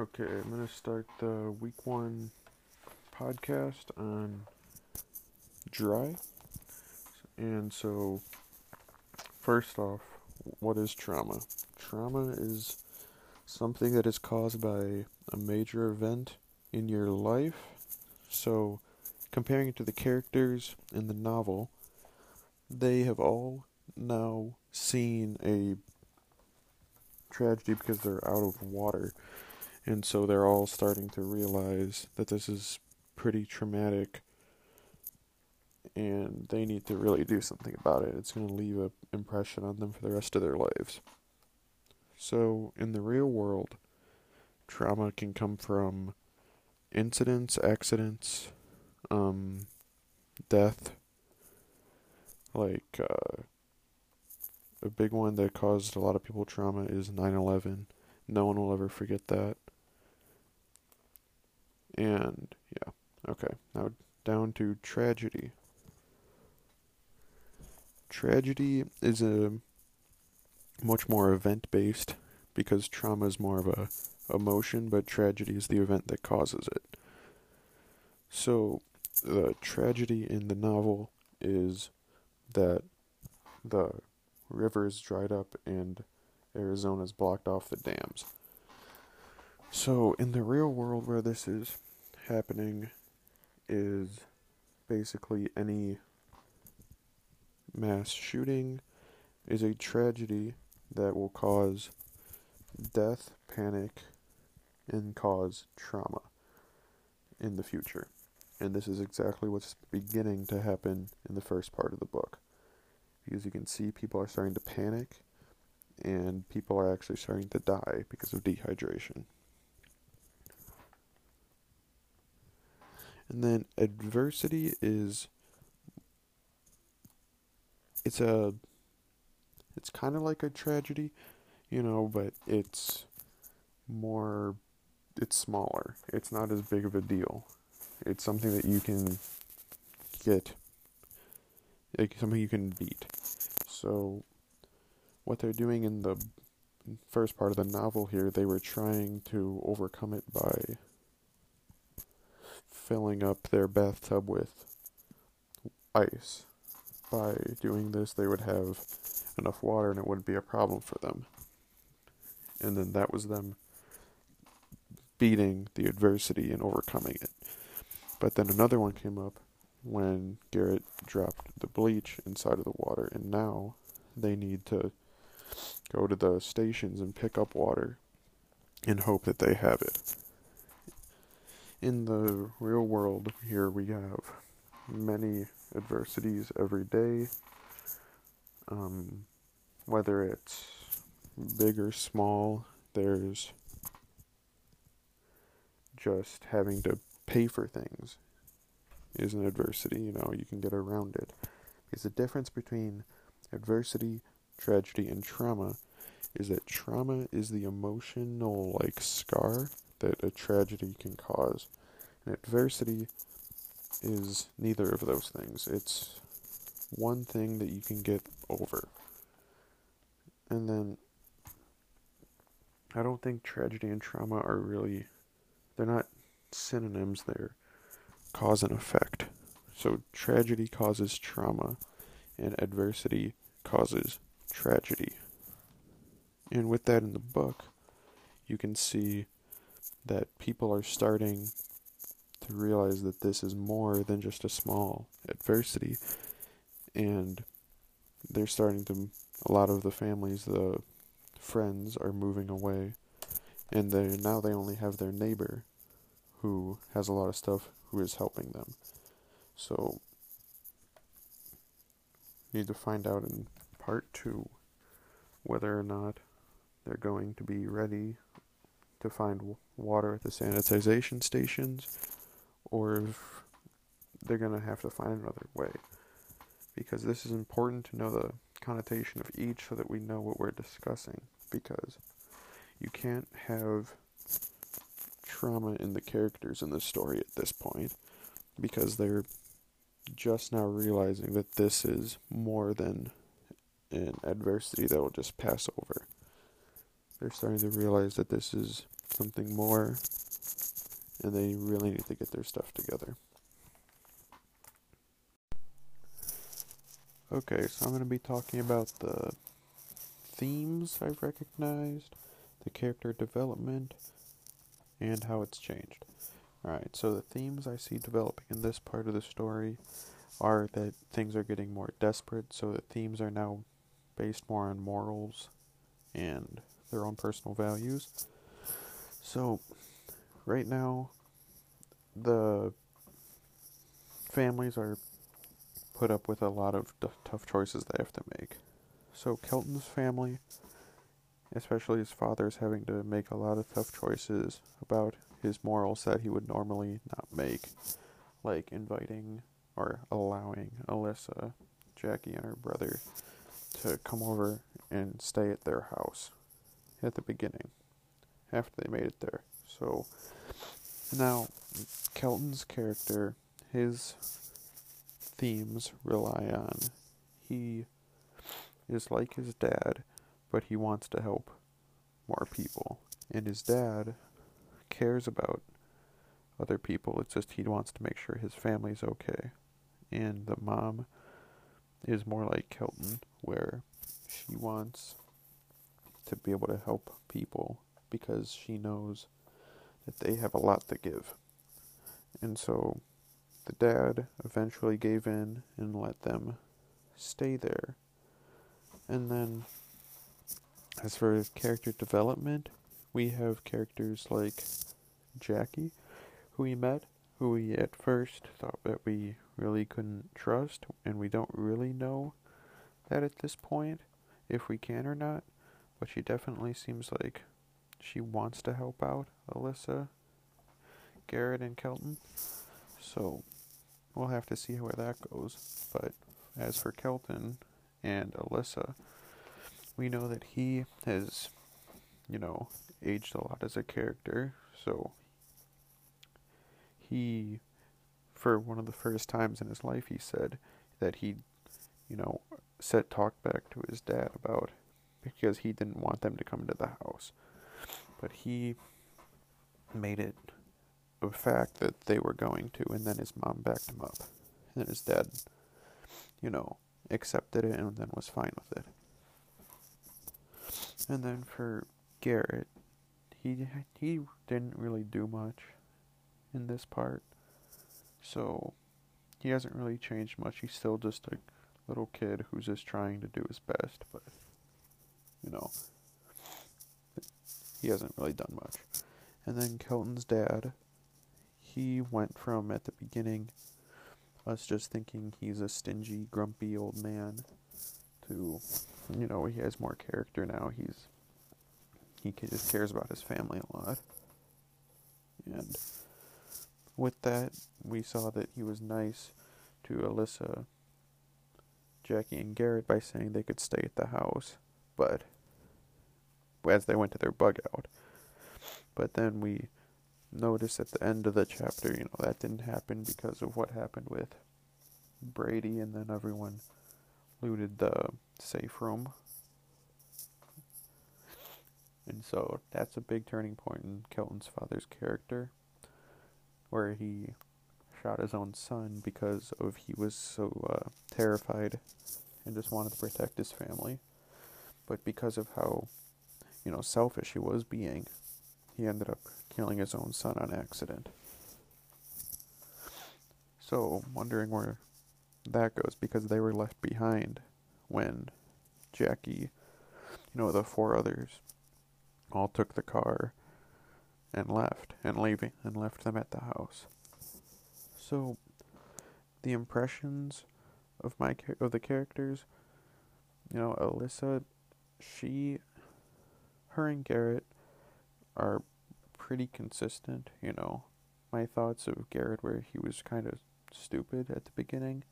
Okay, I'm going to start the week one podcast on dry. And so, first off, what is trauma? Trauma is something that is caused by a major event in your life. So, comparing it to the characters in the novel, they have all now seen a tragedy because they're out of water and so they're all starting to realize that this is pretty traumatic and they need to really do something about it. It's going to leave an impression on them for the rest of their lives. So, in the real world, trauma can come from incidents, accidents, um, death. Like, uh, a big one that caused a lot of people trauma is 9 11. No one will ever forget that. And yeah, okay. Now down to tragedy. Tragedy is a much more event based because trauma is more of a emotion, but tragedy is the event that causes it. So the tragedy in the novel is that the river is dried up and Arizona's blocked off the dams. So, in the real world where this is happening, is basically any mass shooting is a tragedy that will cause death, panic, and cause trauma in the future. And this is exactly what's beginning to happen in the first part of the book. Because you can see people are starting to panic, and people are actually starting to die because of dehydration. And then adversity is it's a it's kind of like a tragedy, you know, but it's more it's smaller. It's not as big of a deal. It's something that you can get like something you can beat. So what they're doing in the first part of the novel here, they were trying to overcome it by filling up their bathtub with ice. By doing this, they would have enough water and it wouldn't be a problem for them. And then that was them beating the adversity and overcoming it. But then another one came up when Garrett dropped the bleach inside of the water, and now they need to go to the stations and pick up water and hope that they have it in the real world here we have many adversities every day. Um, whether it's big or small there's just having to pay for things is an adversity you know you can get around it. Because the difference between adversity tragedy and trauma is that trauma is the emotional like scar that a tragedy can cause. And adversity is neither of those things. It's one thing that you can get over. And then I don't think tragedy and trauma are really they're not synonyms, they're cause and effect. So tragedy causes trauma and adversity causes tragedy. And with that in the book, you can see that people are starting to realize that this is more than just a small adversity. And they're starting to a lot of the families the friends are moving away. And they now they only have their neighbor who has a lot of stuff who is helping them. So need to find out in part 2 whether or not they're going to be ready to find water at the sanitization stations or if they're going to have to find another way. Because this is important to know the connotation of each so that we know what we're discussing. Because you can't have trauma in the characters in the story at this point because they're just now realizing that this is more than an adversity that will just pass over. They're starting to realize that this is something more, and they really need to get their stuff together. Okay, so I'm going to be talking about the themes I've recognized, the character development, and how it's changed. Alright, so the themes I see developing in this part of the story are that things are getting more desperate, so the themes are now based more on morals and their own personal values. So, right now, the families are put up with a lot of d- tough choices they have to make. So, Kelton's family, especially his father, is having to make a lot of tough choices about his morals that he would normally not make, like inviting or allowing Alyssa, Jacqui, and her brother to come over and stay at their house at the beginning after they made it there. So now Kelton's character, his themes rely on he is like his dad, but he wants to help more people. And his dad cares about other people. It's just he wants to make sure his family's okay. And the mom is more like Kelton, where she wants to be able to help people because she knows that they have a lot to give. And so the dad eventually gave in and let them stay there. And then, as for character development, we have characters like Jacqui, who we met, who we at first thought that we really couldn't trust, and we don't really know that at this point, if we can or not, but she definitely seems like she wants to help out Alyssa, Garrett, and Kelton. So we'll have to see where that goes. But as for Kelton and Alyssa, we know that he has, you know, aged a lot as a character. So he, for one of the first times in his life, he said that he, you know, said talk back to his dad about because he didn't want them to come into the house. But he made it a fact that they were going to, and then his mom backed him up. And then his dad, you know, accepted it and then was fine with it. And then for Garrett, he he didn't really do much in this part. So he hasn't really changed much. He's still just a little kid who's just trying to do his best, but you know, he hasn't really done much. And then Kelton's dad, he went from at the beginning us just thinking he's a stingy, grumpy old man to, you know, he has more character now. He's he just cares about his family a lot. And with that, we saw that he was nice to Alyssa, Jacqui, and Garrett by saying they could stay at the house but as they went to their bug out. But then we notice at the end of the chapter, you know, that didn't happen because of what happened with Brady, and then everyone looted the safe room. And so that's a big turning point in Kelton's father's character, where he shot his own son because of he was so uh, terrified and just wanted to protect his family but because of how, you know, selfish he was being, he ended up killing his own son on accident. So, wondering where that goes because they were left behind when Jacqui, you know, the four others all took the car and left and leaving and left them at the house. So, the impressions of my of the characters, you know, Alyssa she, her and Garrett are pretty consistent, you know. My thoughts of Garrett where he was kind of stupid at the beginning.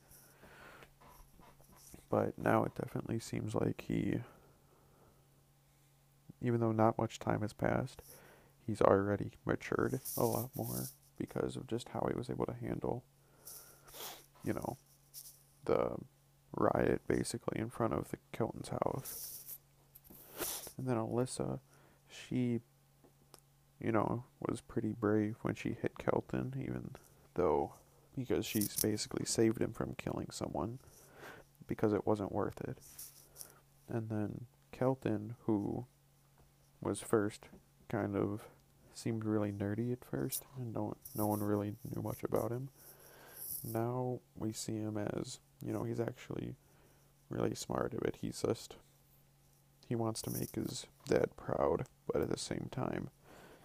But now it definitely seems like he, even though not much time has passed, he's already matured a lot more because of just how he was able to handle, you know, the riot basically in front of the Kelton's house. And then Alyssa, she you know, was pretty brave when she hit Kelton, even though because she's basically saved him from killing someone because it wasn't worth it. And then Kelton, who was first kind of seemed really nerdy at first, and no no one really knew much about him. Now we see him as you know he's actually really smart it. He's just he wants to make his dad proud, but at the same time,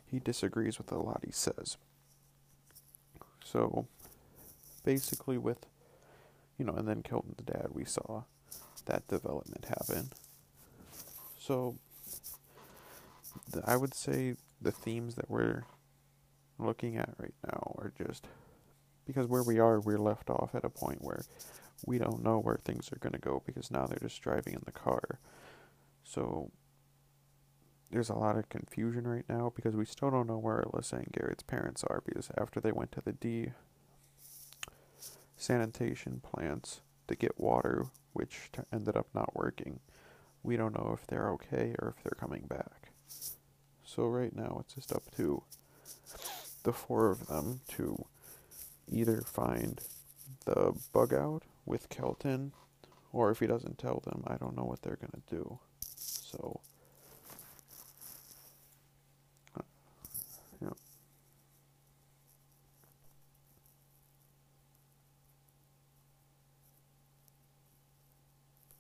he disagrees with a lot he says. So basically, with you know, and then Kelton's dad, we saw that development happen. So I would say the themes that we're looking at right now are just because where we are, we're left off at a point where we don't know where things are going to go because now they're just driving in the car. So there's a lot of confusion right now because we still don't know where Alyssa and Garrett's parents are because after they went to the D sanitation plants to get water, which ended up not working, we don't know if they're okay or if they're coming back. So right now it's just up to the four of them to either find the bug out with Kelton, or if he doesn't tell them, I don't know what they're gonna do. So